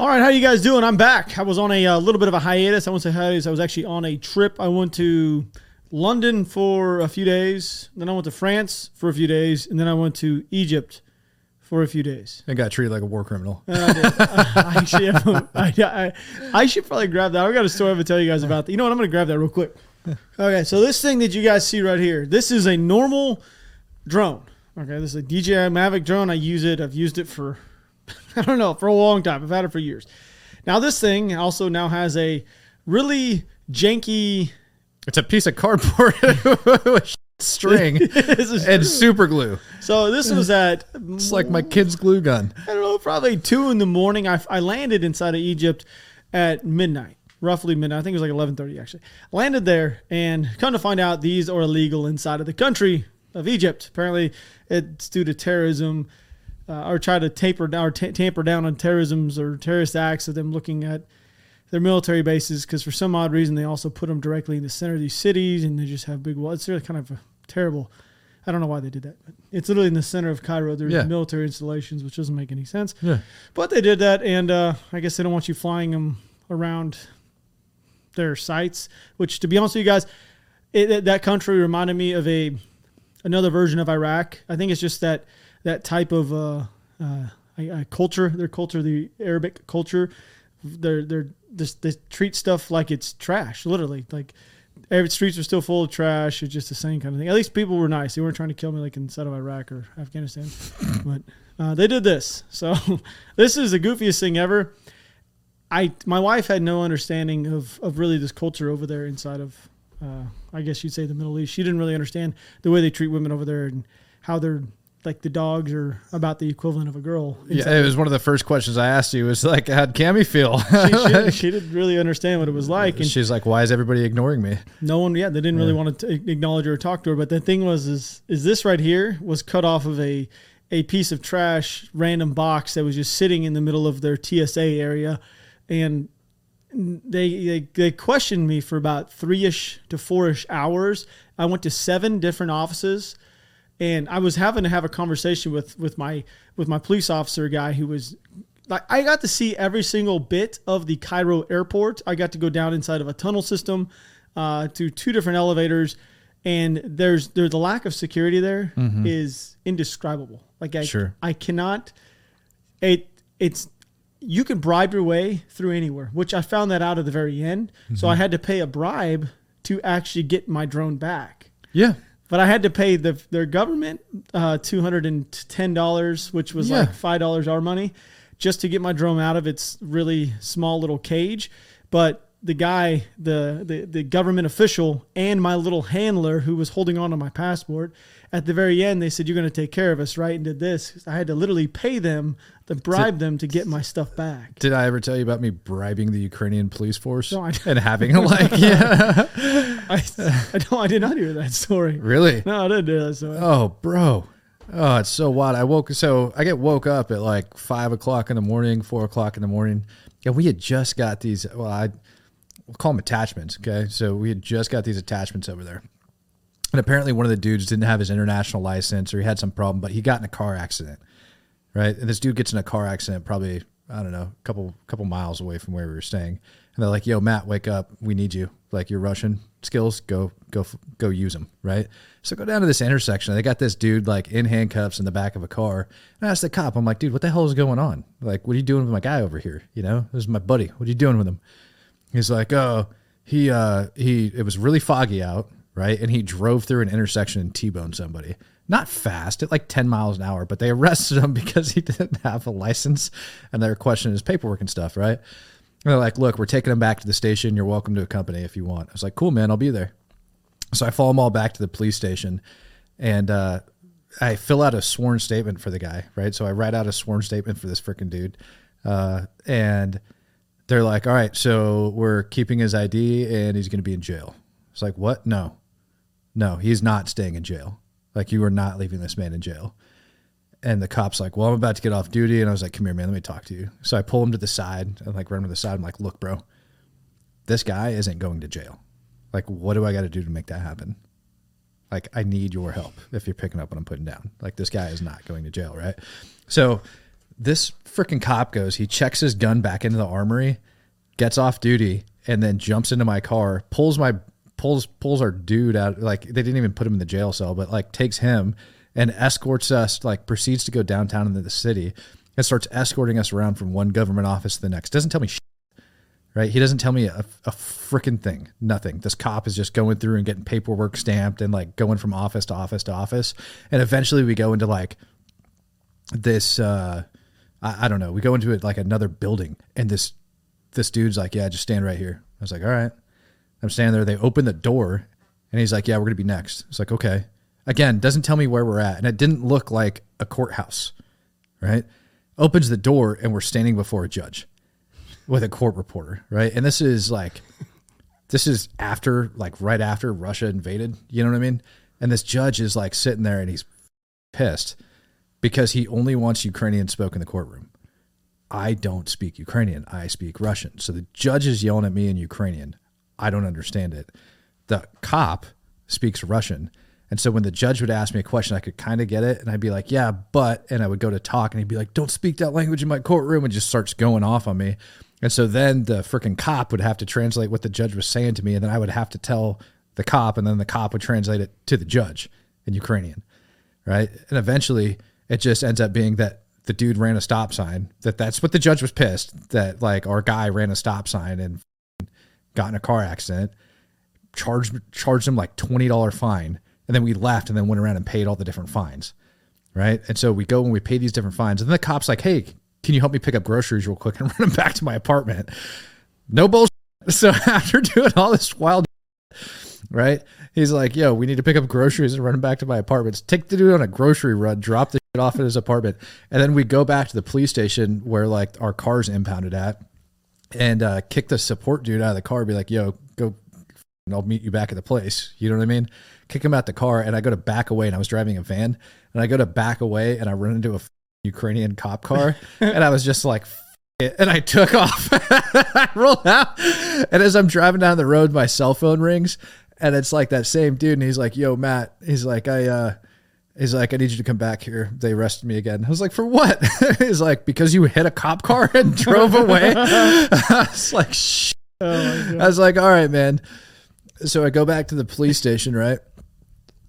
All right, how you guys doing? I'm back. I was on a uh, little bit of a hiatus. I won't say hiatus. I was actually on a trip. I went to London for a few days. Then I went to France for a few days, and then I went to Egypt for a few days. And got treated like a war criminal. I, did. I, have a- I, I, I should probably grab that. I got a story I have to tell you guys about. That. You know what? I'm going to grab that real quick. Okay, so this thing that you guys see right here, this is a normal drone. Okay, this is a DJI Mavic drone. I use it. I've used it for, I don't know, for a long time. I've had it for years. Now this thing also now has a really janky. It's a piece of cardboard with string and super glue. so this was at It's like my kid's glue gun. I don't know, probably two in the morning. I, I landed inside of Egypt at midnight, roughly midnight. I think it was like eleven thirty actually. Landed there, and come to find out, these are illegal inside of the country of Egypt. Apparently, it's due to terrorism, uh, or try to taper down or ta tamper down on terrorisms or terrorist acts of them looking at their military bases. Because for some odd reason, they also put them directly in the center of these cities, and they just have big walls. It's really kind of a terrible. I don't know why they did that, but it's literally in the center of Cairo. There's Yeah. military installations, which doesn't make any sense. Yeah. But they did that, and uh, I guess they don't want you flying them around their sites. Which, to be honest with you guys, it- that country reminded me of a another version of Iraq. I think it's just that that type of uh, uh, uh, culture, their culture, the Arabic culture. They're they're just they treat stuff like it's trash, literally. Like every streets are still full of trash. It's just the same kind of thing. At least people were nice. They weren't trying to kill me like inside of Iraq or Afghanistan. but uh, they did this. So this is the goofiest thing ever. I my wife had no understanding of of really this culture over there inside of uh, I guess you'd say the Middle East. She didn't really understand the way they treat women over there and how they're like the dogs are about the equivalent of a girl. Yeah, it was one of the first questions I asked you. Was like, how'd Cammy feel? she, she, she didn't really understand what it was like, and She's like, why is everybody ignoring me? no one, yeah, they didn't really want to acknowledge her or talk to her. But the thing was, is is this right here was cut off of a a piece of trash, random box that was just sitting in the middle of their TSA area, and they they, they questioned me for about three ish to four ish hours. I went to seven different offices, and I was having to have a conversation with with my with my police officer guy who was like I got to see every single bit of the Cairo airport. I got to go down inside of a tunnel system uh, to two different elevators, and there's there's the lack of security there is indescribable. Like I Sure. I cannot it it's you can bribe your way through anywhere, which I found that out at the very end. So I had to pay a bribe to actually get my drone back. Yeah. But I had to pay the their government uh, two hundred and ten dollars, which was Yeah. like five dollars our money, just to get my drone out of its really small little cage. But the guy, the, the the government official, and my little handler who was holding on to my passport, at the very end, they said, "You're going to take care of us, right?" And did this. I had to literally pay them to bribe them to get my stuff back. Did I ever tell you about me bribing the Ukrainian police force No, I- and having a like, yeah, I, I don't. I did not hear that story. really? No, I didn't hear that story. Oh, bro. Oh, it's so wild. I woke so I get woke up at like five o'clock in the morning, four o'clock in the morning. And we had just got these well, I we'll call them attachments. Okay. So we had just got these attachments over there. And apparently one of the dudes didn't have his international license or he had some problem, but he got in a car accident. Right. And this dude gets in a car accident probably, I don't know, a couple couple miles away from where we were staying. And they're like, yo, Matt, wake up. We need you. Like your Russian skills, go, go, go use them. Right. So go down to this intersection. They got this dude like in handcuffs in the back of a car. And I asked the cop, I'm like, dude, what the hell is going on? Like, what are you doing with my guy over here? You know, this is my buddy. What are you doing with him? He's like, oh, he, uh, he, it was really foggy out. Right. And he drove through an intersection and T-boned somebody. Not fast, at like 10 miles an hour, but they arrested him because he didn't have a license and they're questioning his paperwork and stuff. Right. And they're like, look, we're taking him back to the station. You're welcome to accompany if you want. I was like, cool, man, I'll be there. So I follow them all back to the police station and uh, I fill out a sworn statement for the guy, right? So I write out a sworn statement for this freaking dude. Uh, and they're like, all right, so we're keeping his ID and he's going to be in jail. It's like, what? No, no, he's not staying in jail. Like, you are not leaving this man in jail. And the cop's like, well, I'm about to get off duty. And I was like, come here, man, let me talk to you. So I pull him to the side and like run to the side. I'm like, look, bro, this guy isn't going to jail. Like, what do I got to do to make that happen? Like, I need your help if you're picking up what I'm putting down. Like, this guy is not going to jail, right? So this freaking cop goes, he checks his gun back into the armory, gets off duty, and then jumps into my car, pulls my pulls pulls our dude out. Like they didn't even put him in the jail cell, but like takes him and escorts us. Like proceeds to go downtown into the city and starts escorting us around from one government office to the next. Doesn't tell me. Shit, right? He doesn't tell me a, a freaking thing. Nothing. This cop is just going through and getting paperwork stamped and like going from office to office to office. And eventually we go into like this uh I, I don't know. We go into it like another building and this this dude's like, Yeah, just stand right here. I was like, All right. I'm standing there. They open the door and he's like, Yeah, we're gonna be next. It's like, okay. Again, doesn't tell me where we're at. And it didn't look like a courthouse. Right? Opens the door and we're standing before a judge with a court reporter, right? And this is like this is after like right after Russia invaded, you know what I mean? And this judge is like sitting there and he's pissed because he only wants Ukrainian spoke in the courtroom. I don't speak Ukrainian. I speak Russian. So the judge is yelling at me in Ukrainian. I don't understand it. The cop speaks Russian. And so when the judge would ask me a question, I could kind of get it. And I'd be like, yeah, but, and I would go to talk and he'd be like, don't speak that language in my courtroom and just starts going off on me. And so then the freaking cop would have to translate what the judge was saying to me. And then I would have to tell the cop, and then the cop would translate it to the judge in Ukrainian. Right. And eventually it just ends up being that the dude ran a stop sign, that that's what the judge was pissed that like our guy ran a stop sign and got in a car accident, charged, charged him like $20 fine. And then we left and then went around and paid all the different fines. Right. And so we go and we pay these different fines. And then the cop's like, hey, can you help me pick up groceries real quick and run them back to my apartment? No bullshit. So after doing all this wild, right? He's like, yo, we need to pick up groceries and run them back to my apartment. Take the dude on a grocery run, drop the shit off at his apartment. And then we go back to the police station where like our car's impounded at and uh, kick the support dude out of the car, be like, yo, go, and I'll meet you back at the place. You know what I mean? Kick him out the car. And I go to back away and I was driving a van and I go to back away and I run into a Ukrainian cop car, and I was just like, and I took off. I rolled out, and as I'm driving down the road, my cell phone rings, and it's like that same dude, and he's like, "Yo, Matt," he's like, "I." uh He's like, I need you to come back here. They arrested me again. I was like, for what? he's like, because you hit a cop car and drove away. I was like, Shh. Oh I was like, all right, man. So I go back to the police station, right?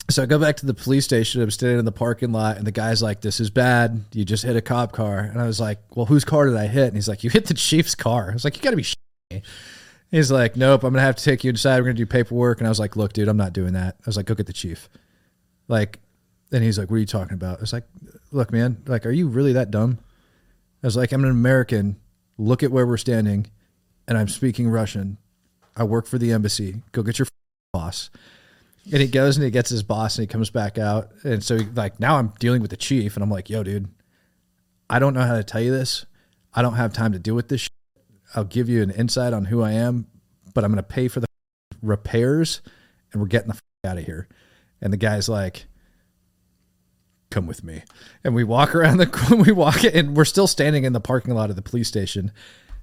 So I go back to the police station. I'm standing in the parking lot, and the guy's like, "This is bad. You just hit a cop car." And I was like, "Well, whose car did I hit?" And he's like, "You hit the chief's car." I was like, "You got to be." Shitty. He's like, "Nope. I'm gonna have to take you inside. We're gonna do paperwork." And I was like, "Look, dude, I'm not doing that." I was like, "Go get the chief." Like, and he's like, "What are you talking about?" I was like, "Look, man. Like, are you really that dumb?" I was like, "I'm an American. Look at where we're standing, and I'm speaking Russian. I work for the embassy. Go get your boss." And he goes and he gets his boss and he comes back out. And so, he, like, now I'm dealing with the chief and I'm like, yo, dude, I don't know how to tell you this. I don't have time to deal with this. I'll give you an insight on who I am, but I'm going to pay for the repairs and we're getting the out of here. And the guy's like, come with me. And we walk around the, we walk and we're still standing in the parking lot of the police station.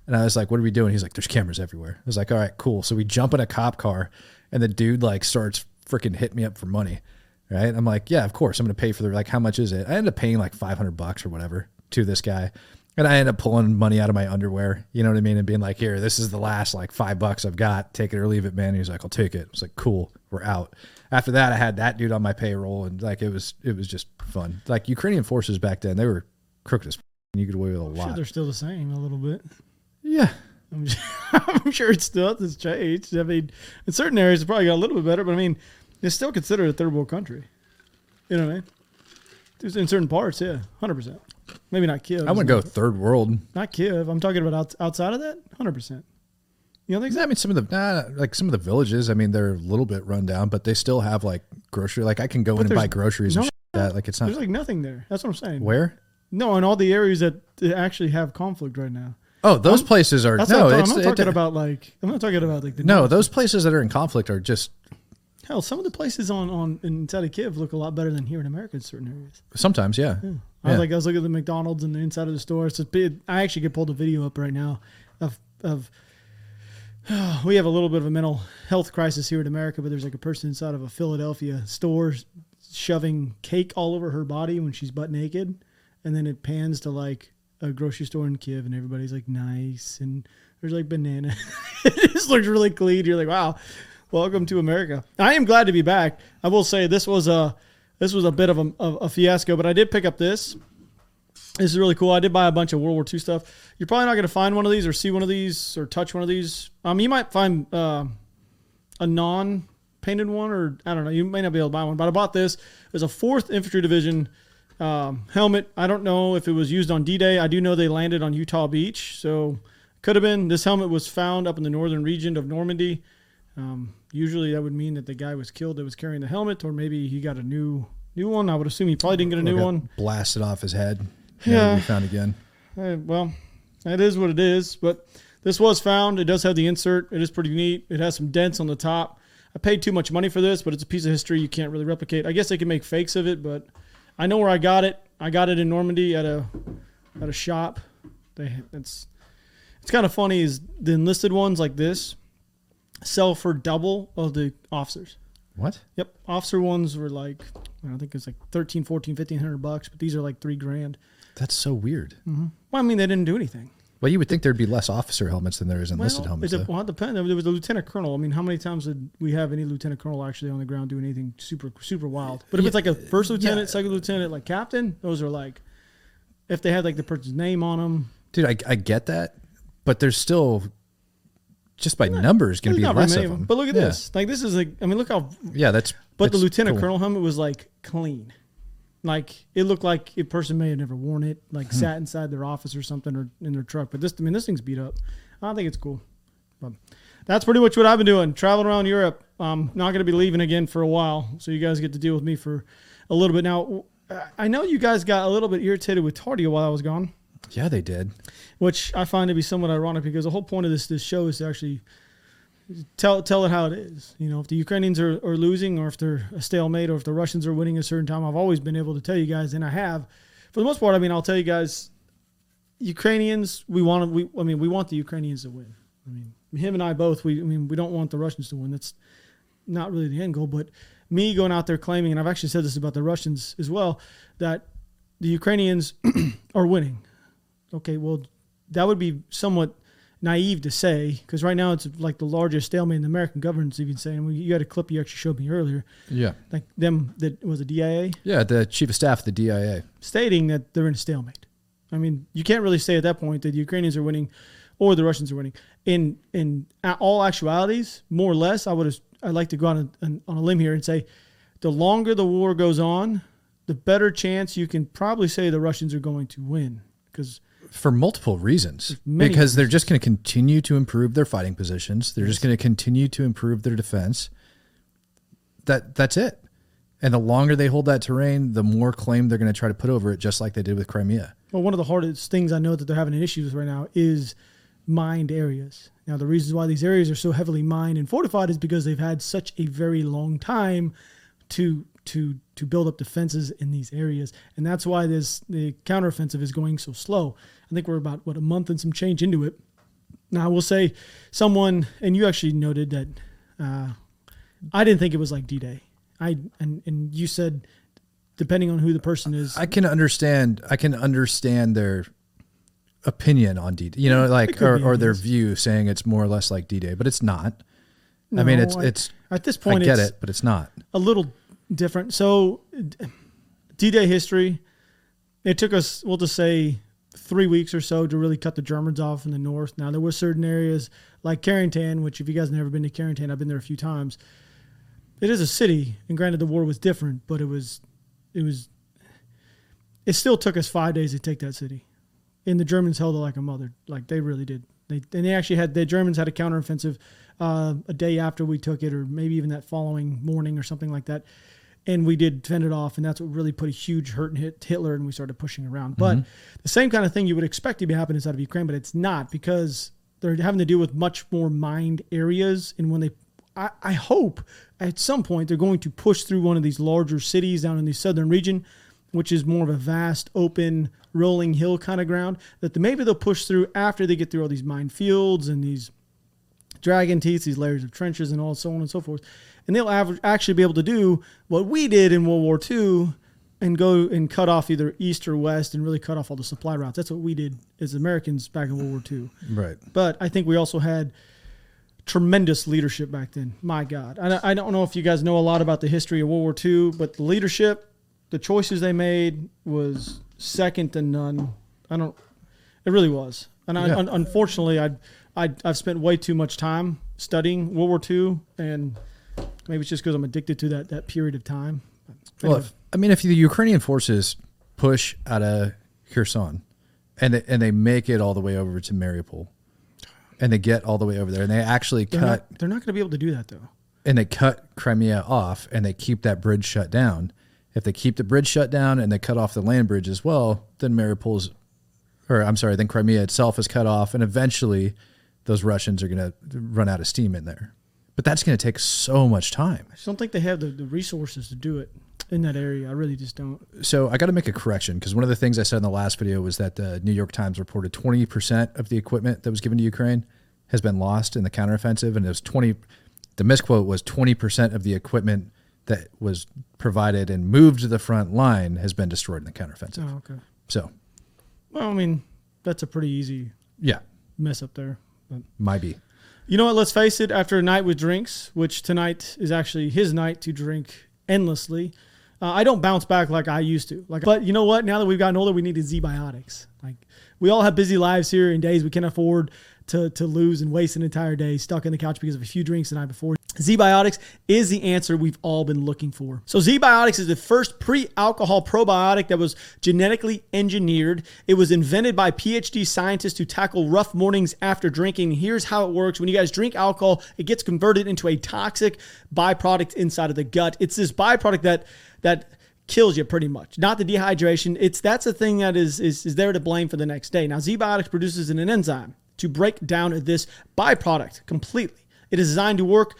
And I was like, what are we doing? He's like, there's cameras everywhere. I was like, all right, cool. So we jump in a cop car and the dude like starts freaking hit me up for money. Right. I'm like, yeah, of course. I'm going to pay for the, like, how much is it? I end up paying like 500 bucks or whatever to this guy. And I end up pulling money out of my underwear, you know what I mean? And being like, here, this is the last like five bucks I've got. Take it or leave it, man. He's like, I'll take it. It's like, cool, we're out. After that, I had that dude on my payroll, and like it was, it was just fun. Like Ukrainian forces back then, they were crooked as. F- and you could away with a I'm lot. sure they're still the same a little bit. yeah, I'm, I'm sure it's still has changed. I mean, in certain areas, it's probably got a little bit better, but I mean, it's still considered a third world country. You know what I mean? There's- In certain parts, yeah, hundred percent. Maybe not Kiev. I wouldn't go third world. Not Kiev. I'm talking about out, outside of that, hundred percent. You so? I mean, some of the nah, like some of the villages. I mean, they're a little bit run down, but they still have like grocery. Like I can go in and buy groceries and no, shit like that. Like it's not There's like nothing there. That's what I'm saying. where. No, in all the areas that actually have conflict right now. Oh, those places are no. I'm, it's, I'm not it- talking about like I'm not talking about like the no. north. Those places that are in conflict are just hell. Some of the places on on inside of Kiev look a lot better than here in America in certain areas. sometimes, yeah. yeah. I was Yeah. like, I was looking at the McDonald's and the inside of the store. Big. I actually could pull the video up right now of of. we have a little bit of a mental health crisis here in America, but there's like a person inside of a Philadelphia store shoving cake all over her body when she's butt naked, and then it pans to like a grocery store in Kiev, and everybody's like nice, and there's like banana. it just looks really clean. You're like, wow, welcome to America. I am glad to be back. I will say this was a this was a bit of a, a, a fiasco, but I did pick up this. This is really cool. I did buy a bunch of World War II stuff. You're probably not going to find one of these or see one of these or touch one of these. Um, you might find uh, a non painted one, or I don't know. You may not be able to buy one, but I bought this. It's a Fourth Infantry Division um, helmet. I don't know if it was used on D-Day. I do know they landed on Utah Beach, so could have been. This helmet was found up in the northern region of Normandy. Um, usually, that would mean that the guy was killed that was carrying the helmet, or maybe he got a new new one. I would assume he probably didn't get a new one. blasted off his head. Yeah. we found again. Uh, well, it is what it is. But this was found. It does have the insert. It is pretty neat. It has some dents on the top. I paid too much money for this, but it's a piece of history you can't really replicate. I guess they can make fakes of it, but I know where I got it. I got it in Normandy at a at a shop. They it's it's kind of funny is the enlisted ones like this sell for double of the officers. What? Yep, officer ones were like I think it's like 13, 14, 1500 bucks, but these are like 3 grand. That's so weird. Mm-hmm. Well, I mean they didn't do anything. Well, you would think there'd be less officer helmets than there is enlisted well, helmets. It, though. well, it depends. There was a lieutenant colonel. I mean, how many times did we have any lieutenant colonel actually on the ground doing anything super super wild? But if it's like a first lieutenant, yeah. second lieutenant, like captain, those are like if they had like the person's name on them. Dude, I, I get that, but there's still just by numbers going to be There's not less many of of them. But look at Yeah. this. Like this is like I mean, look how. Yeah, that's. But the lieutenant cool. colonel helmet was like clean. Like it looked like a person may have never worn it, Hmm. like sat inside their office or something or in their truck. But this, I mean, this thing's beat up. I think it's cool. But that's pretty much what I've been doing, traveling around Europe. I'm not going to be leaving again for a while, so you guys get to deal with me for a little bit. Now, I know you guys got a little bit irritated with Tardia while I was gone, Yeah, they did. which I find to be somewhat ironic because the whole point of this this show is to actually tell tell it how it is. You know, if the Ukrainians are, are losing or if they're a stalemate or if the Russians are winning a certain time, I've always been able to tell you guys, and I have. For the most part, I mean, I'll tell you guys, Ukrainians, we want we, I mean, we want the Ukrainians to win. I mean, him and I both, we, I mean, we don't want the Russians to win. That's not really the end goal, but me going out there claiming, and I've actually said this about the Russians as well, that the Ukrainians are winning. Okay, well, that would be somewhat naive to say because right now it's like the largest stalemate in the American government's even saying. Well, you had a clip you actually showed me earlier, Yeah. like them that was a DIA Yeah, the chief of staff of the DIA. stating that they're in a stalemate. I mean, you can't really say at that point that the Ukrainians are winning or the Russians are winning. In in all actualities, more or less, I would have. I'd like to go on a, on a limb here and say, the longer the war goes on, the better chance you can probably say the Russians are going to win because for multiple reasons. many Because they're just going to continue to improve their fighting positions. They're just going to continue to improve their defense. That that's it. And the longer they hold that terrain, the more claim they're going to try to put over it, just like they did with Crimea. Well, one of the hardest things I know that they're having an issue with right now is mined areas. Now, the reasons why these areas are so heavily mined and fortified is because they've had such a very long time to to to build up defenses in these areas, and that's why this the counteroffensive is going so slow. I think we're about what a month and some change into it. Now, I will say, someone and you actually noted that uh, I didn't think it was like D-Day. I and and you said depending on who the person is, I can understand. I can understand their opinion on D. Day. You know, like or, or their view saying it's more or less like D Day, but it's not. I mean, it's I- it's. at this point. I get it, but it's not. a little different. So, D Day history, it took us, we'll just say, three weeks or so to really cut the Germans off in the north. Now, there were certain areas like Carentan, which, if you guys have never been to Carentan, I've been there a few times. It is a city, and granted, the war was different, but it was, it was, it still took us five days to take that city. And the Germans held it like a mother. Like they really did. They and they actually had the Germans had a counteroffensive uh, a day after we took it, or maybe even that following morning or something like that. And we did fend it off, and that's what really put a huge hurt and hit Hitler, and we started pushing around. But mm-hmm. the same kind of thing you would expect to be happening inside of Ukraine, but it's not because they're having to deal with much more mined areas. And when they, I, I hope at some point they're going to push through one of these larger cities down in the southern region, which is more of a vast, open, rolling hill kind of ground. That the, maybe they'll push through after they get through all these mine fields and these dragon teeth, these layers of trenches, and all so on and so forth. And they'll aver- actually be able to do what we did in World War II and go and cut off either east or west and really cut off all the supply routes. That's what we did as Americans back in World War II. Right. But I think we also had tremendous leadership back then. My God. I, I don't know if you guys know a lot about the history of World War II, but the leadership, the choices they made was second to none. I don't, it really was. And I, un, unfortunately, I, I, I've spent way too much time studying World War II, and maybe it's just because I'm addicted to that, that period of time. Well, if, I mean, if the Ukrainian forces push out of Kherson and they, and they make it all the way over to Mariupol, and they get all the way over there, and they actually They're cut not, they're not going to be able to do that, though. and they cut Crimea off, and they keep that bridge shut down. If they keep the bridge shut down and they cut off the land bridge as well, then Mariupol's, or I'm sorry, then Crimea itself is cut off, and eventually those Russians are going to run out of steam in there. But that's going to take so much time. I just don't think they have the, the resources to do it in that area. I really just don't. So I got to make a correction because one of the things I said in the last video was that the New York Times reported 20% of the equipment that was given to Ukraine has been lost in the counteroffensive, and it was 20. The misquote was 20% of the equipment that was provided and moved to the front line has been destroyed in the counteroffensive. Oh, okay. So Well, I mean, that's a pretty easy yeah, mess up there. But might be. you know what? Let's face it. After a night with drinks, which tonight is actually his night to drink endlessly, uh, I don't bounce back like I used to. Like, but you know what? Now that we've gotten older, we needed ZBiotics. Like, we all have busy lives here and days we can't afford to to lose and waste an entire day stuck in the couch because of a few drinks the night before. ZBiotics is the answer we've all been looking for. So ZBiotics is the first pre-alcohol probiotic that was genetically engineered. It was invented by PhD scientists to tackle rough mornings after drinking. Here's how it works. When you guys drink alcohol, it gets converted into a toxic byproduct inside of the gut. It's this byproduct that that kills you pretty much. Not the dehydration. It's that's the thing that is is, is there to blame for the next day. Now ZBiotics produces an enzyme to break down this byproduct completely. It is designed to work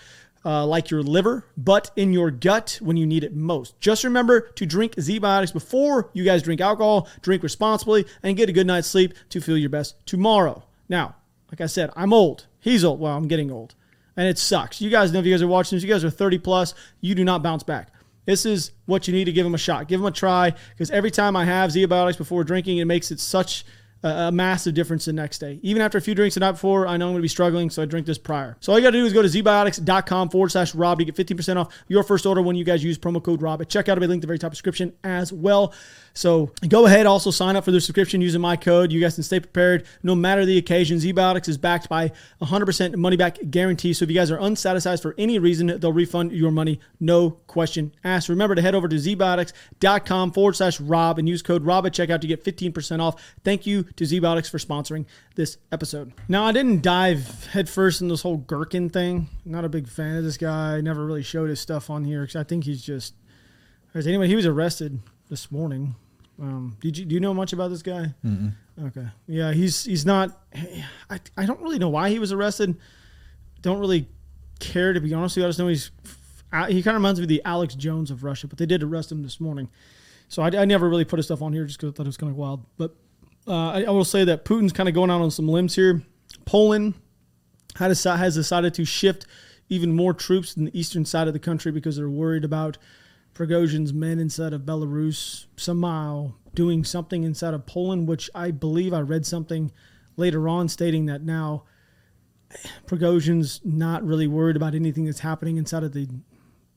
uh, like your liver, but in your gut when you need it most. Just remember to drink ZBiotics before you guys drink alcohol, drink responsibly, and get a good night's sleep to feel your best tomorrow. Now, like I said, I'm old. He's old. Well, I'm getting old. And it sucks. You guys know if you guys are watching this, you guys are 30 plus, you do not bounce back. This is what you need to give them a shot. Give them a try because every time I have ZBiotics before drinking, it makes it such a, massive difference the next day. Even after a few drinks the night before, I know I'm going to be struggling, so I drink this prior. So all you got to do is go to zbiotics.com forward slash Rob to get 15% off your first order when you guys use promo code Rob. At checkout, it'll be linked at the very top description as well. So go ahead, also sign up for their subscription using my code. You guys can stay prepared no matter the occasion. ZBiotics is backed by 100% money back guarantee. So if you guys are unsatisfied for any reason, they'll refund your money, no question asked. Remember to head over to zbiotics.com forward slash Rob and use code Rob at checkout to get 15% off. Thank you to ZBiotics for sponsoring this episode. Now, I didn't dive headfirst in this whole Girkin thing. Not a big fan of this guy. Never really showed his stuff on here because I think he's just. Anyway, he was arrested this morning. Um, did you do you know much about this guy? mm Okay, yeah, he's he's not. I, I don't really know why he was arrested. Don't really care to be honest with you. I just know he's he kind of reminds me of the Alex Jones of Russia, but they did arrest him this morning. So I, I never really put his stuff on here just because I thought it was kind of wild. But uh, I, I will say that Putin's kind of going out on some limbs here. Poland has decided to shift even more troops in the eastern side of the country because they're worried about Prigozhin's men inside of Belarus somehow doing something inside of Poland, which I believe I read something later on stating that now Prigozhin's not really worried about anything that's happening inside of the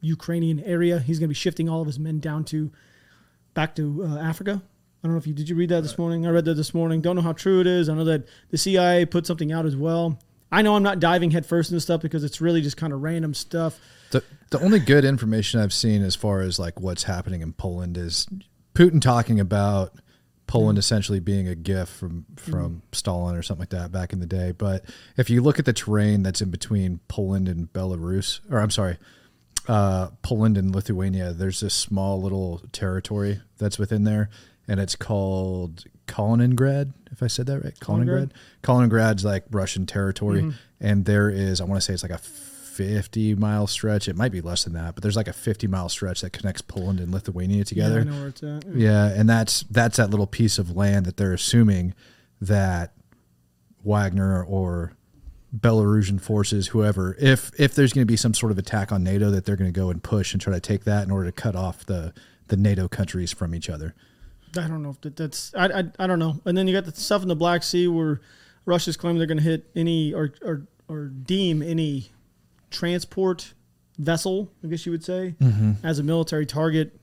Ukrainian area. He's going to be shifting all of his men down to back to uh, Africa. I don't know if you did you read that this morning. I read that this morning. Don't know how true it is. I know that the CIA put something out as well. I know I'm not diving headfirst into stuff because it's really just kind of random stuff. The the only good information I've seen as far as like what's happening in Poland is Putin talking about Poland essentially being a gift from from Stalin or something like that back in the day. But if you look at the terrain that's in between Poland and Belarus, or I'm sorry, uh, Poland and Lithuania, there's this small little territory that's within there, and it's called Kaliningrad. If I said that right, Kaliningrad. Kaliningrad's like Russian territory, mm-hmm. and there is I want to say it's like a 50 mile stretch. It might be less than that, but there's like a 50 mile stretch that connects Poland and Lithuania together. Yeah, I know where it's at. Yeah, and that's that's that little piece of land that they're assuming that Wagner or Belarusian forces, whoever, if if there's going to be some sort of attack on NATO, that they're going to go and push and try to take that in order to cut off the the NATO countries from each other. I don't know if that, that's I, I I don't know. And then you got the stuff in the Black Sea where Russia's claiming they're going to hit any or or or deem any transport vessel, I guess you would say, as a military target.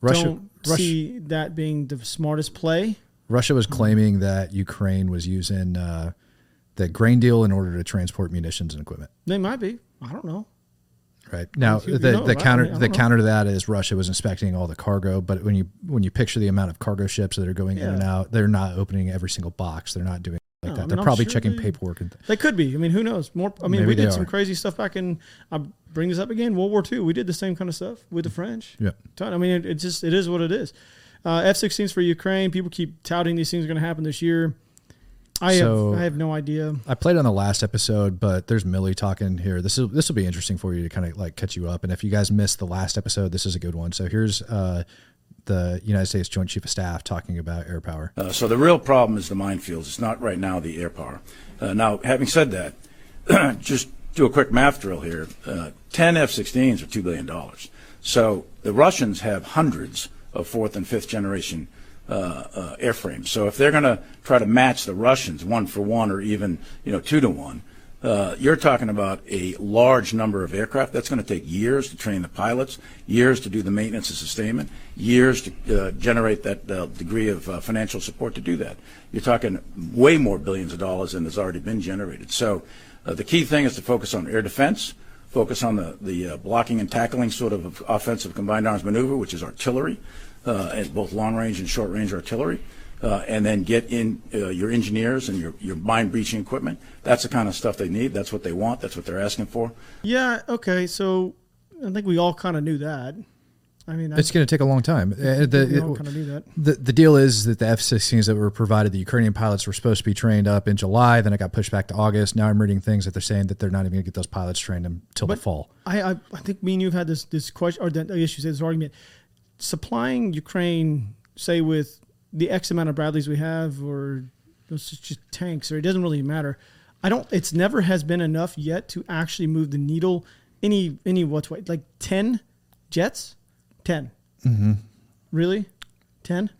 Russia, don't Russia, see that being the smartest play. Russia was claiming that Ukraine was using uh, the grain deal in order to transport munitions and equipment. They might be. I don't know. Right now, the, know, the right? I counter mean, I the know. counter to that is Russia was inspecting all the cargo, but when you when you picture the amount of cargo ships that are going in and out, they're not opening every single box. They're not doing like No, that. I mean, they're I'm probably sure checking they- paperwork and They could be. I mean, who knows? More. I mean, Maybe we did some are. crazy stuff back in. I bring this up again. World War II. We did the same kind of stuff with the French. yeah. I mean, it, it just it is what it is. Uh, F-16s for Ukraine. People keep touting these things are going to happen this year. I So- have I have no idea. I played on the last episode, but there's Milley talking here. This is this will be interesting for you to kind of like catch you up. And if you guys missed the last episode, this is a good one. So here's uh, the United States Joint Chief of Staff talking about air power. Uh, so the real problem is the minefields. It's not right now the air power. Uh, now, having said that, just do a quick math drill here. Uh, 10 F-16s are $2 billion. So the Russians have hundreds of fourth and fifth generation uh, uh, airframes. So if they're going to try to match the Russians one for one or even, you know, two to one, uh, you're talking about a large number of aircraft. That's going to take years to train the pilots, years to do the maintenance and sustainment, years to uh, generate that uh, degree of uh, financial support to do that. You're talking way more billions of dollars than has already been generated. So uh, the key thing is to focus on air defense, focus on the, the blocking and tackling sort of offensive combined arms maneuver, which is artillery, uh, and both long range and short range artillery uh, and then get in uh, your engineers and your, your mine breaching equipment. That's the kind of stuff they need. That's what they want. That's what they're asking for. Yeah. Okay. So I think we all kind of knew that. I mean, It's going to take a long time. Uh, the, we all kind of knew that. the the deal is that the F-16s that were provided, the Ukrainian pilots were supposed to be trained up in July. Then it got pushed back to August. Now I'm reading things that they're saying that they're not even going to get those pilots trained until the fall. I, I I think me and you've had this this question or the the issue this argument. Supplying Ukraine, say with the X amount of Bradleys we have, or just tanks, or it doesn't really matter. I don't. It's never has been enough yet to actually move the needle any any what's way like ten jets, 10 Mm-hmm. Really, ten.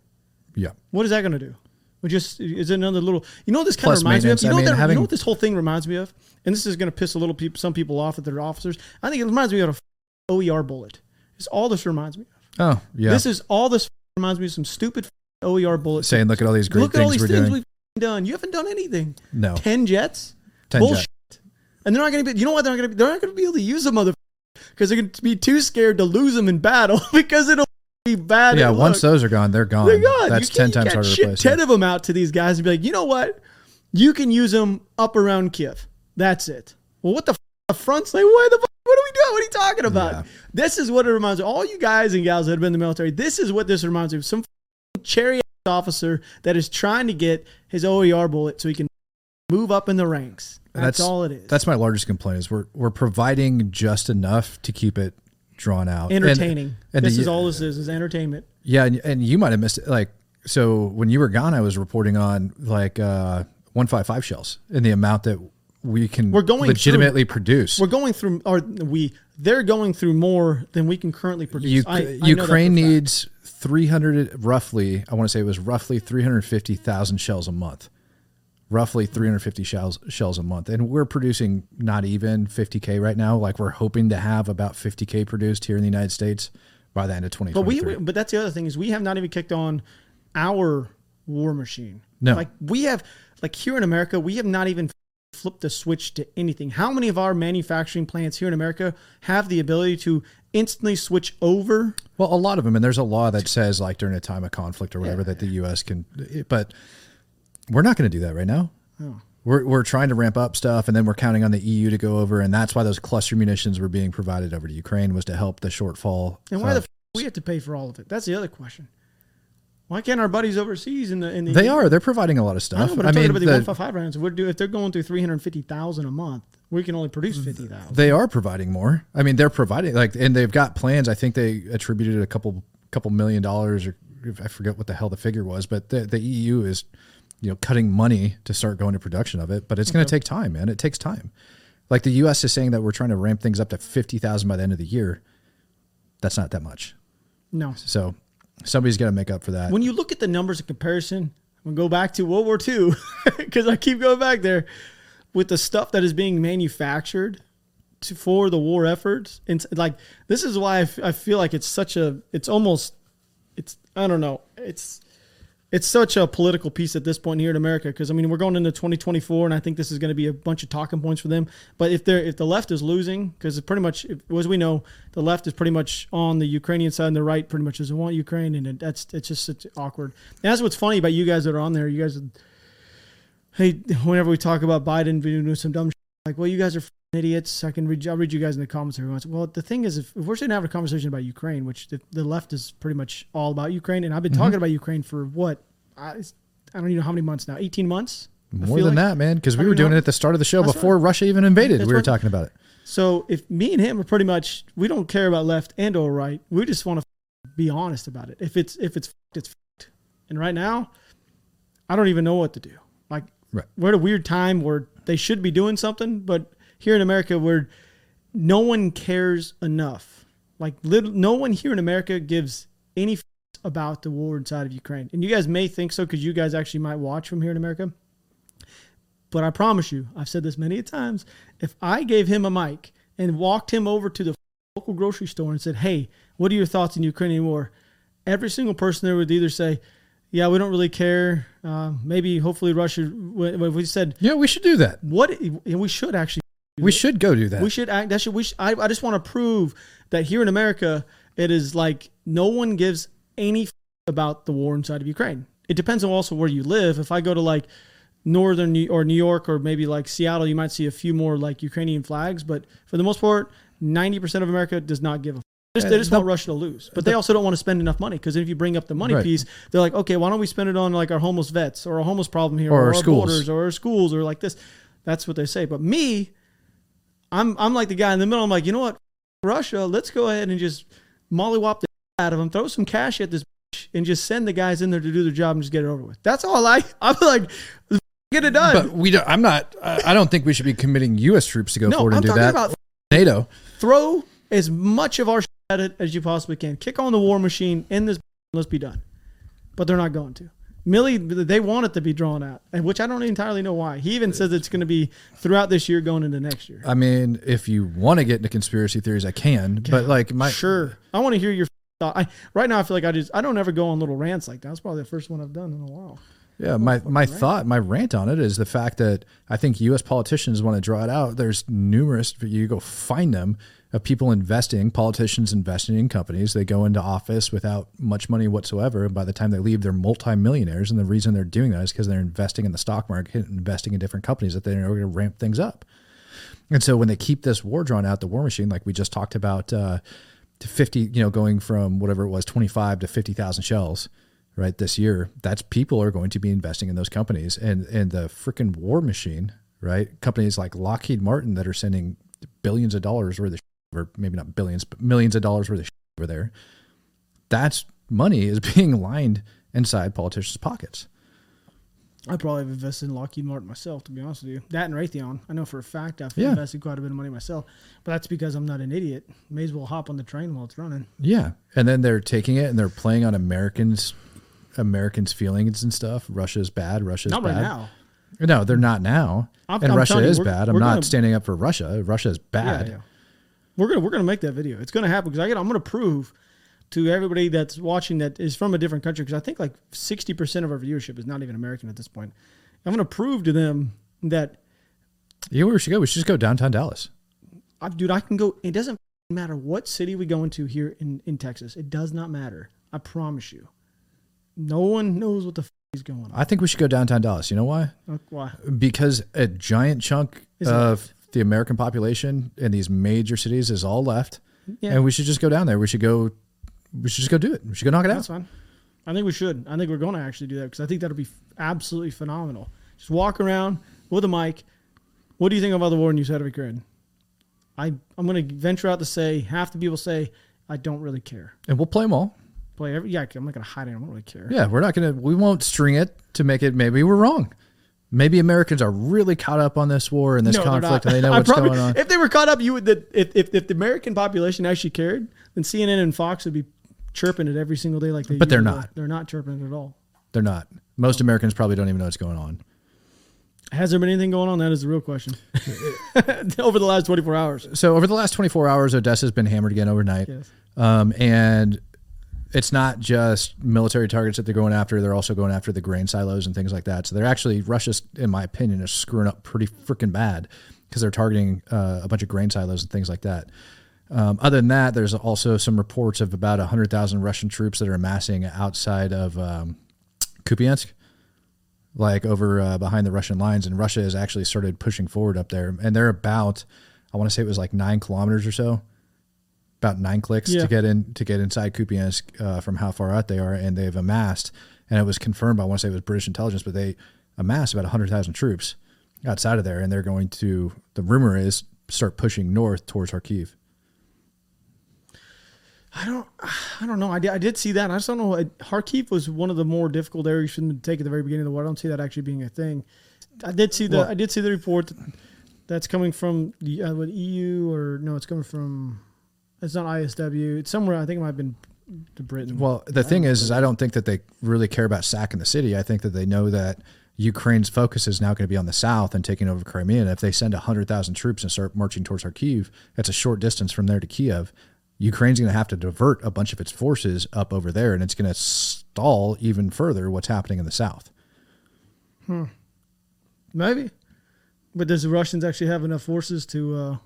Yeah. What is that going to do? We just is it another little. You know what this kind Plus of reminds me of. You know, I mean, that, you know what this whole thing reminds me of, and this is going to piss a little people, some people off at they're officers. I think it reminds me of a OER bullet. It's all this reminds me of. Oh, yeah. This is all this reminds me of some stupid OER bullets. saying, look at all these great Look at all things these we're things doing. we've done. You haven't done anything. No, Ten jets. 10 Bullshit. jet. And they're not going to be. You know what? They're not going to. be? They're not going to be able to use them, mother. Because they're going to be too scared to lose them in battle because it'll be bad. Yeah, once look. those are gone, they're gone. They're gone. That's ten times harder can't to replace. Ten of them out to these guys and be like, you know what? You can use them up around Kiev. That's it. Well, what the f- the front's like? What the f- What are we doing? What are you talking about? Yeah. This is what it reminds me. All you guys and gals that have been in the military. This is what this reminds me of. Some cherry officer that is trying to get his OER bullet so he can move up in the ranks. That's, all it is. That's my largest complaint is we're we're providing just enough to keep it drawn out, And- entertaining. and this the- is all this is. Is entertainment. Yeah, and, and you might have missed it. Like, so when you were gone, I was reporting on like uh, one five five shells and the amount that we can We're going legitimately produce. We're going through, or we, they're going through more than we can currently produce. U- I- I Ukraine for a fact. needs 300 roughly. I want to say it was roughly 350,000 shells a month. Roughly 350 shells shells a month, and we're producing not even 50k right now. Like we're hoping to have about 50k produced here in the United States by the end of But we, but that's the other thing is we have not even kicked on our war machine. No. like we have, like here in America, we have not even flipped the switch to anything. How many of our manufacturing plants here in America have the ability to instantly switch over? Well, a lot of them, and there's a law that says like during a time of conflict or whatever that the U.S. can, but we're not going to do that right now. Oh. We're, we're trying to ramp up stuff, and then we're counting on the EU to go over, and that's why those cluster munitions were being provided over to Ukraine was to help the shortfall. And why of- the f- we have to pay for all of it? That's the other question. Why can't our buddies overseas in the in the they are they're providing a lot of I stuff. know, but I'm talking about the, the- 155 rounds. If, we're do, if they're going through 350,000 a month, we can only produce mm. 50,000. they are providing more. I mean, they're providing like, and they've got plans. I think they attributed a couple couple million dollars, or I forget what the hell the figure was, but the, the EU is, you know, cutting money to start going to production of it. But it's going to take time, man. It takes time. Like the U.S. is saying that we're trying to ramp things up to fifty thousand by the end of the year. That's not that much. No. So somebody's got to make up for that. When you look at the numbers in comparison, I'm gonna go back to World War II because I keep going back there with the stuff that is being manufactured to, for the war efforts. And like this is why I, f- I feel like it's such a it's almost it's I don't know it's it's such a political piece at this point here in America because I mean we're going into 2024 and I think this is going to be a bunch of talking points for them. But if they're if the left is losing because it's pretty much as we know the left is pretty much on the Ukrainian side and the right pretty much doesn't want Ukraine and that's it's just it's awkward. And that's what's funny about you guys that are on there. You guys, hey, whenever we talk about Biden doing some dumb shit, like, well, you guys are idiots. I can read I'll read you guys in the comments every once. Well, the thing is, if, if we're sitting having a conversation about Ukraine, which the, the left is pretty much all about Ukraine, and I've been mm-hmm. talking about Ukraine for what I, I don't even know how many months now. 18 months. More than like. that, man, because we were doing how- it at the start of the show That's before Russia even invaded. That's we were what- talking about it. So if me and him are pretty much, we don't care about left and or right. We just want to be honest about it. If it's if it's it's. And right now, I don't even know what to do. Like Right. we're at a weird time where they should be doing something, but here in America, where no one cares enough. Like little, no one here in America gives any f- about the war inside of Ukraine. And you guys may think so because you guys actually might watch from here in America. But I promise you, I've said this many a times. If I gave him a mic and walked him over to the local grocery store and said, "Hey, what are your thoughts on the Ukrainian war?" Every single person there would either say, "Yeah, we don't really care." Uh, maybe, hopefully, Russia. If we said, Yeah, we should do that. "What?" we should actually. We should go do that. We should act. That should. We. Should, I. I just want to prove that here in America, it is like no one gives any f- about the war inside of Ukraine. It depends on also where you live. If I go to like northern New, or New York or maybe like Seattle, you might see a few more like Ukrainian flags. But for the most part, ninety percent of America does not give a. f- Just, they just want Russia to lose, but they also don't want to spend enough money because if you bring up the money Right. piece, they're like, okay, why don't we spend it on like our homeless vets or our homeless problem here, Or our our schools. borders, or our schools, or like this. That's what they say. But me, I'm I'm like the guy in the middle. I'm like, you know what, Russia, let's go ahead and just mollywop the out of them, throw some cash at this, bitch, and just send the guys in there to do their job and just get it over with. That's all I. I'm like, get it done. but we don't, I'm not. I don't think we should be committing U.S. troops to go no, forward I'm and do that. about NATO. throw as much of our shit at it as you possibly can. Kick on the war machine in this. Let's be done. But they're not going to. Milley, they want it to be drawn out, and which I don't entirely know why. He even says it's going to be throughout this year, going into next year. I mean, if you want to get into conspiracy theories, I can. But like my sure, I want to hear your thought. I, right now, I feel like I just I don't ever go on little rants like that. That's probably the first one I've done in a while. Yeah, my, my thought, my rant on it is the fact that I think U.S. politicians want to draw it out. There's numerous, but you go find them, of people investing, politicians investing in companies. They go into office without much money whatsoever. And by the time they leave, they're multimillionaires. And the reason they're doing that is because they're investing in the stock market, investing in different companies that they're going to ramp things up. And so when they keep this war drawn out, the war machine, like we just talked about, uh, to 50, you know, going from whatever it was, 25 to 50,000 shells, right, this year, that's people are going to be investing in those companies. And, and the freaking war machine, right, companies like Lockheed Martin that are sending billions of dollars worth of, or maybe not billions, but millions of dollars worth of sh- over there, that's money is being lined inside politicians' pockets. I probably have invested in Lockheed Martin myself, to be honest with you. That and Raytheon. I know for a fact I've Yeah. invested quite a bit of money myself, but that's because I'm not an idiot. May as well hop on the train while it's running. Yeah, and then they're taking it and they're playing on Americans, Americans' feelings and stuff. Russia's bad. Russia's Not bad. right now. No, they're not now. I'm- and I'm Russia you, is bad. I'm not gonna- standing up for Russia. Russia is bad. Yeah, yeah. We're gonna we're gonna make that video. It's gonna happen because I get I'm gonna prove to everybody that's watching that is from a different country because I think like 60 percent of our viewership is not even American at this point. I'm gonna prove to them that You know where we should go? We should just go downtown Dallas. I, dude, I can go. It doesn't matter what city we go into here in, in Texas. It does not matter. I promise you. No one knows what the f- is going on. I think we should go downtown Dallas. You know why? Uh, Why? Because a giant chunk Is of the American population in these major cities is all left, Yeah, and we should just go down there. We should go. We should just go do it. We should go knock it that's out. fine. I think we should. I think we're going to actually do that because I think that'll be absolutely phenomenal. Just walk around with a mic. What do you think about the war in side of Ukraine? I I'm going to venture out to say half the people say I don't really care. And we'll play them all. Play every yeah. I'm not going to hide it. I don't really care. Yeah, we're not gonna. We won't string it to make it. Maybe we're wrong. Maybe Americans are really caught up on this war and this No, conflict, and they know what's probably- going on. If they were caught up, you would. That if, if if the American population actually cared, then CNN and Fox would be chirping it every single day like they. But they're not. They're not chirping it at all. They're not. Most Americans probably don't even know what's going on. Has there been anything going on? That is the real question. Over the last 24 hours. So over the last 24 hours, Odessa's been hammered again overnight. Yes. Um, and it's not just military targets that they're going after. They're also going after the grain silos and things like that. So they're actually, Russia's, in my opinion, is screwing up pretty freaking bad because they're targeting uh, a bunch of grain silos and things like that. Um, other than that, there's also some reports of about 100,000 Russian troops that are amassing outside of um, Kupiansk, like over uh, behind the Russian lines. And Russia has actually started pushing forward up there. And they're about, I want to say it was like nine kilometers or so about nine clicks Yeah. to get in to get inside Kupiansk uh, from how far out they are, and they've amassed, and it was confirmed. by I want to say it was British intelligence, but they amassed about hundred thousand troops outside of there, and they're going to. The rumor is start pushing north towards Kharkiv. I don't, I don't know. I did, I did see that. I just don't know. Kharkiv was one of the more difficult areas for them to take at the very beginning of the war. I don't see that actually being a thing. I did see the, Well- I did see the report that, that's coming from the uh, what, EU or no, it's coming from. It's not ISW. It's somewhere. I think it might have been to Britain. Well, the thing is, is I don't think that they really care about sacking the city. I think that they know that Ukraine's focus is now going to be on the south and taking over Crimea. And if they send hundred thousand troops and start marching towards Kharkiv, that's a short distance from there to Kiev. Ukraine's going to have to divert a bunch of its forces up over there, and it's going to stall even further what's happening in the south. Hmm. Maybe. But does the Russians actually have enough forces to? Uh,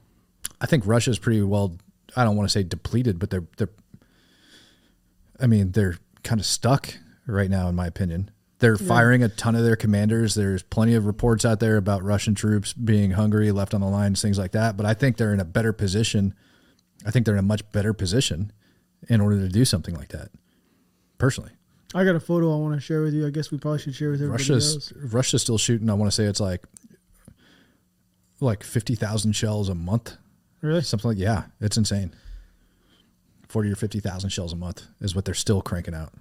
I think Russia's pretty well. I don't want to say depleted, but they're they're. I mean, they're kind of stuck right now, in my opinion. They're firing a ton of their commanders. There's plenty of reports out there about Russian troops being hungry, left on the lines, things like that. But I think they're in a better position. I think they're in a much better position in order to do something like that. Personally, I got a photo I want to share with you. I guess we probably should share with everybody. Russia's else. Russia's still shooting. I want to say it's like like fifty thousand shells a month Really? Something like yeah, it's insane. Forty or fifty thousand shells a month is what they're still cranking out.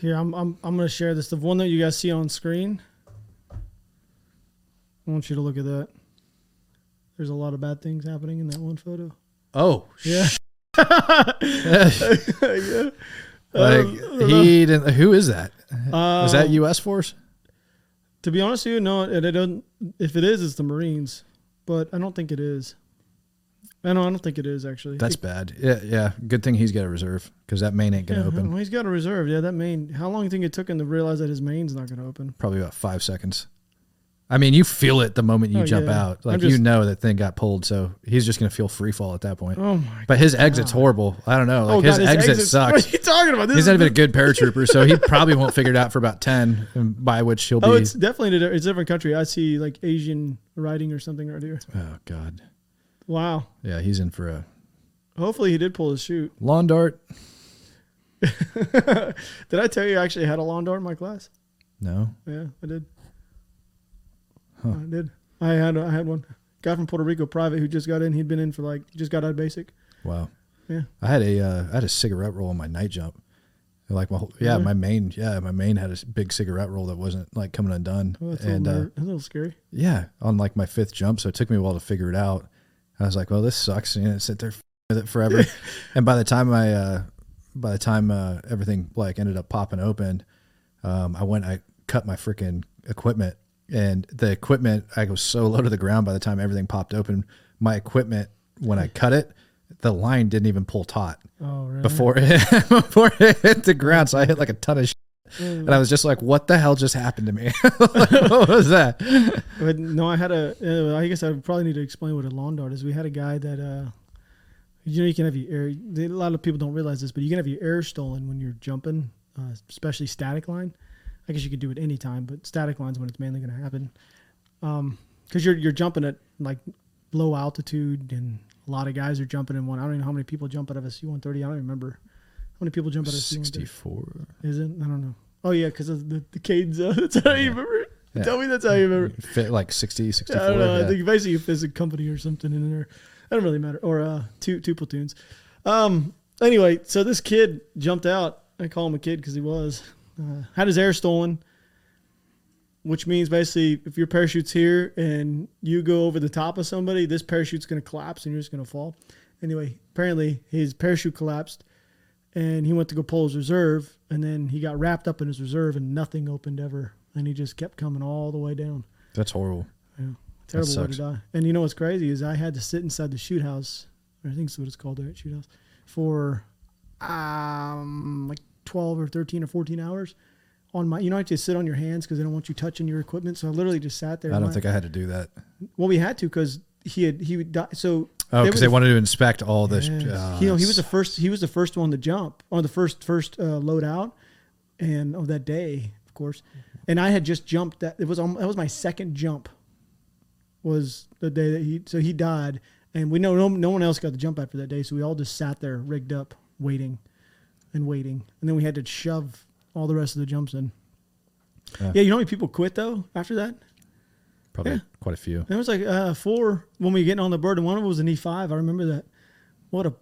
Here, I'm I'm I'm gonna share this. The one that you guys see on screen. I want you to look at that. There's a lot of bad things happening in that one photo. Oh Yeah. yeah. Like Uh, he didn't. Who is that? Uh, Is that U.S. force? To be honest with you, no. It, it doesn't. If it is, it's the Marines, but I don't think it is. I know. I don't think it is actually. That's It- bad. Yeah, yeah. Good thing he's got a reserve because that main ain't gonna yeah, open. well, he's got a reserve. Yeah, that main. How long do you think it took him to realize that his main's not going to open? Probably about five seconds. I mean, you feel it the moment you Oh, jump yeah. out. Like just- you know that thing got pulled, so he's just gonna feel free fall at that point. Oh my! But his exit's horrible. I don't know. Oh, like oh his, God, exit exit's- sucks. What are you talking about? This He's not even a good paratrooper, so he probably won't figure it out for about ten, and by which he'll oh, be. Oh, it's definitely a, it's a different country. I see like Asian writing or something right here. oh God, Wow. yeah, he's in for a Hopefully he did pull his chute. lawn dart. Did I tell you I actually had a lawn dart in my class? No, Yeah, I did. Huh. I did. I had I had one guy from Puerto Rico, private, who just got in. He'd been in for like just got out of basic. wow. Yeah. I had a uh, I had a cigarette roll on my night jump. Like my whole, yeah, Really? my main yeah my main had a big cigarette roll that wasn't like coming undone, Oh, that's and a, little, uh, that's a little scary. yeah, on like my fifth jump, so it took me a while to figure it out. I was like, well, this sucks, and you know, sit there with it forever. and by the time I uh, by the time uh, everything like ended up popping open, um, I went I cut my freaking equipment, and the equipment I was so low to the ground by the time everything popped open. My equipment when I cut it, the line didn't even pull taut Oh, really? before it before it hit the ground. So I hit like a ton of shit. Mm. And I was just like, what the hell just happened to me? Like, what was that? But no, I had a. Uh, I guess I probably need to explain what a lawn dart is. We had a guy that, uh, you know, you can have your air. A lot of people don't realize this, but you can have your air stolen when you're jumping, uh, especially static line. I guess you could do it anytime, but static line's when it's mainly going to happen. Um, because you're you're jumping at like low altitude, and a lot of guys are jumping in one. I don't even know how many people jump out of a C-130. I don't remember how many people jump out of a C-130. 64. Is it? I don't know. Oh yeah, because of the the cadence. Uh, that's how you remember. it? Yeah. Tell me that's how you remember. it. Fit like 60, 64. I don't know. yeah. I think basically if there's a company or something in there, that don't really matter. Or uh, two two platoons. Um. Anyway, so this kid jumped out. I call him a kid because he was uh, had his air stolen, which means basically if your parachute's here and you go over the top of somebody, this parachute's going to collapse and you're just going to fall. Anyway, apparently his parachute collapsed, and he went to go pull his reserve, and then he got wrapped up in his reserve, and nothing opened ever, and he just kept coming all the way down. That's horrible. Yeah, terrible way to die. And you know what's crazy is I had to sit inside the shoot house, or I think that's what it's called, right? Shoot house, for um like twelve or thirteen or fourteen hours. On my, you know, I just sit on your hands because they don't want you touching your equipment. So I literally just sat there. I don't My- think I had to do that. Well, we had to because he had he would die. So Oh, because they wanted to inspect all this. Yes. Oh, you know, he was the first. He was the first one to jump on the first first uh, load out, and of that day, of course. And I had just jumped. That it was on, that was my second jump. Was the day that he so he died, and we know no no one else got the jump after that day. So we all just sat there rigged up, waiting, and waiting, and then we had to shove all the rest of the jumps in. Yeah. Yeah, you know how many people quit though after that? Probably yeah. quite a few. There was like uh, four when we were getting on the bird, and one of them was an E five. I remember that. What a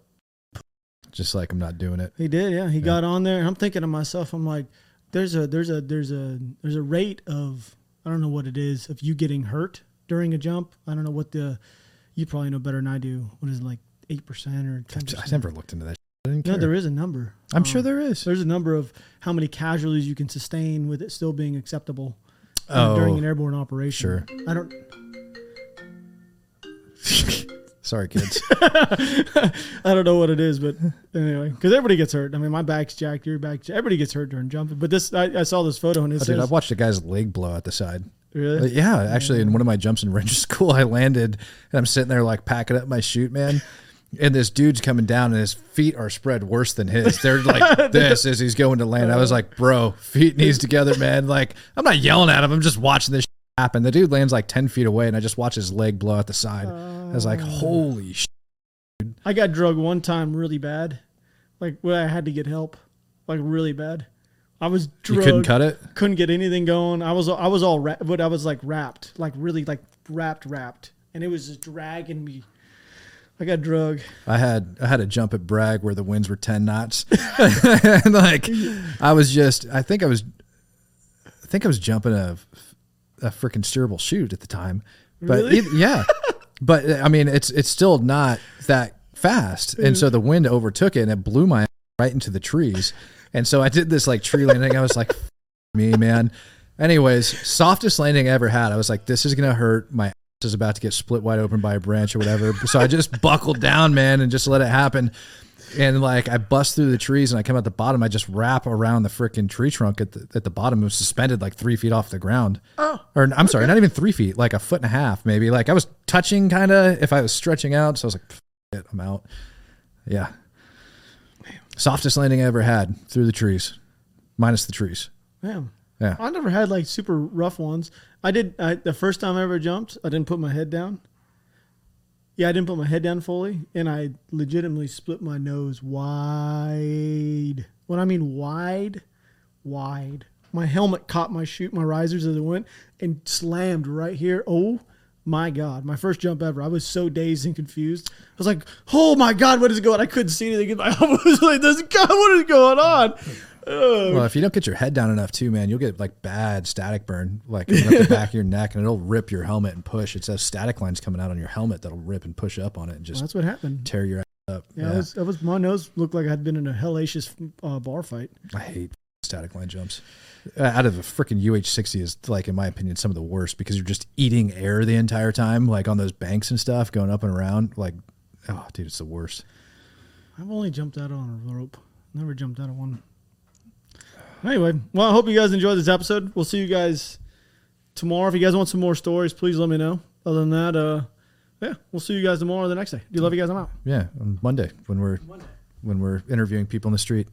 Just like I'm not doing it. He did, yeah. He got on there, and I'm thinking to myself, I'm like, there's a there's a there's a there's a rate of I don't know what it is of you getting hurt during a jump. I don't know what the you probably know better than I do. What is it like eight percent or ten I never looked into that. I didn't No, care. there is a number. I'm sure Um, there is. There's a number of how many casualties you can sustain with it still being acceptable Oh, during an airborne operation. sure. I don't. Sorry, kids. I don't know what it is, but anyway, because everybody gets hurt. I mean, my back's jacked, your back, everybody gets hurt during jumping. But this, I, I saw this photo and it Oh, says, dude, I've watched a guy's leg blow out the side. really? Uh, Yeah, actually, in one of my jumps in Ranger School, I landed and I'm sitting there like packing up my chute, man. And this dude's coming down and his feet are spread worse than his. They're like this as he's going to land. I was like, bro, feet knees together, man. Like, I'm not yelling at him. I'm just watching this happen. The dude lands like 10 feet away and I just watch his leg blow out the side. I was like, oh. holy sh. I got drugged one time really bad, like where I had to get help, like really bad. I was You drugged, couldn't cut it? couldn't get anything going. I was I was all wrapped, but I was like wrapped, like really like wrapped, wrapped, and it was just dragging me. I got drugged. I had I had a jump at Bragg where the winds were ten knots, and like I was just I think I was I think I was jumping a a freaking steerable chute at the time, but Really? either- yeah, but I mean it's it's still not that fast, and so mm. the wind overtook it and it blew my right into the trees, and so I did this like tree landing. I was like, me man. Anyways, softest landing I ever had. I was like, this is gonna hurt. My is about to get split wide open by a branch or whatever. So I just buckled down, man, and just let it happen. And like I bust through the trees and I come out the bottom. I just wrap around the freaking tree trunk at the at the bottom. It was suspended like three feet off the ground. Oh, or I'm sorry, not even three feet, like a foot and a half, maybe. Like I was touching kind of if I was stretching out. So I was like, it, I'm out. Yeah. Softest landing I ever had through the trees, minus the trees. Man, Yeah. I never had like super rough ones. I did I, the first time I ever jumped. I didn't put my head down. Yeah, I didn't put my head down fully, and I legitimately split my nose wide. When I mean wide, wide. My helmet caught my chute, my risers as it went, and slammed right here. Oh my god! My first jump ever. I was so dazed and confused. I was like, "Oh my god, what is going?" on? I couldn't see anything. Arm was like, "This God, what is going on?" Ugh. Well, if you don't get your head down enough, too, man, you'll get like bad static burn, like up the back of your neck, and it'll rip your helmet and push. It's those static lines coming out on your helmet that'll rip and push up on it and just That's what happened. tear your ass up. Yeah, Yeah, I was, I was. My nose looked like I'd been in a hellacious uh, bar fight. I hate static line jumps. Uh, out of a freaking UH60 is like, in my opinion, some of the worst because you're just eating air the entire time, like on those banks and stuff, going up and around. Like, oh, dude, it's the worst. I've only jumped out on a rope. Never jumped out of one. Anyway, well, I hope you guys enjoyed this episode. We'll see you guys tomorrow. If you guys want some more stories, please let me know. Other than that, uh, yeah, we'll see you guys tomorrow or the next day. Do you love you guys? I'm out. Yeah, on Monday when we're when we're interviewing people in the street.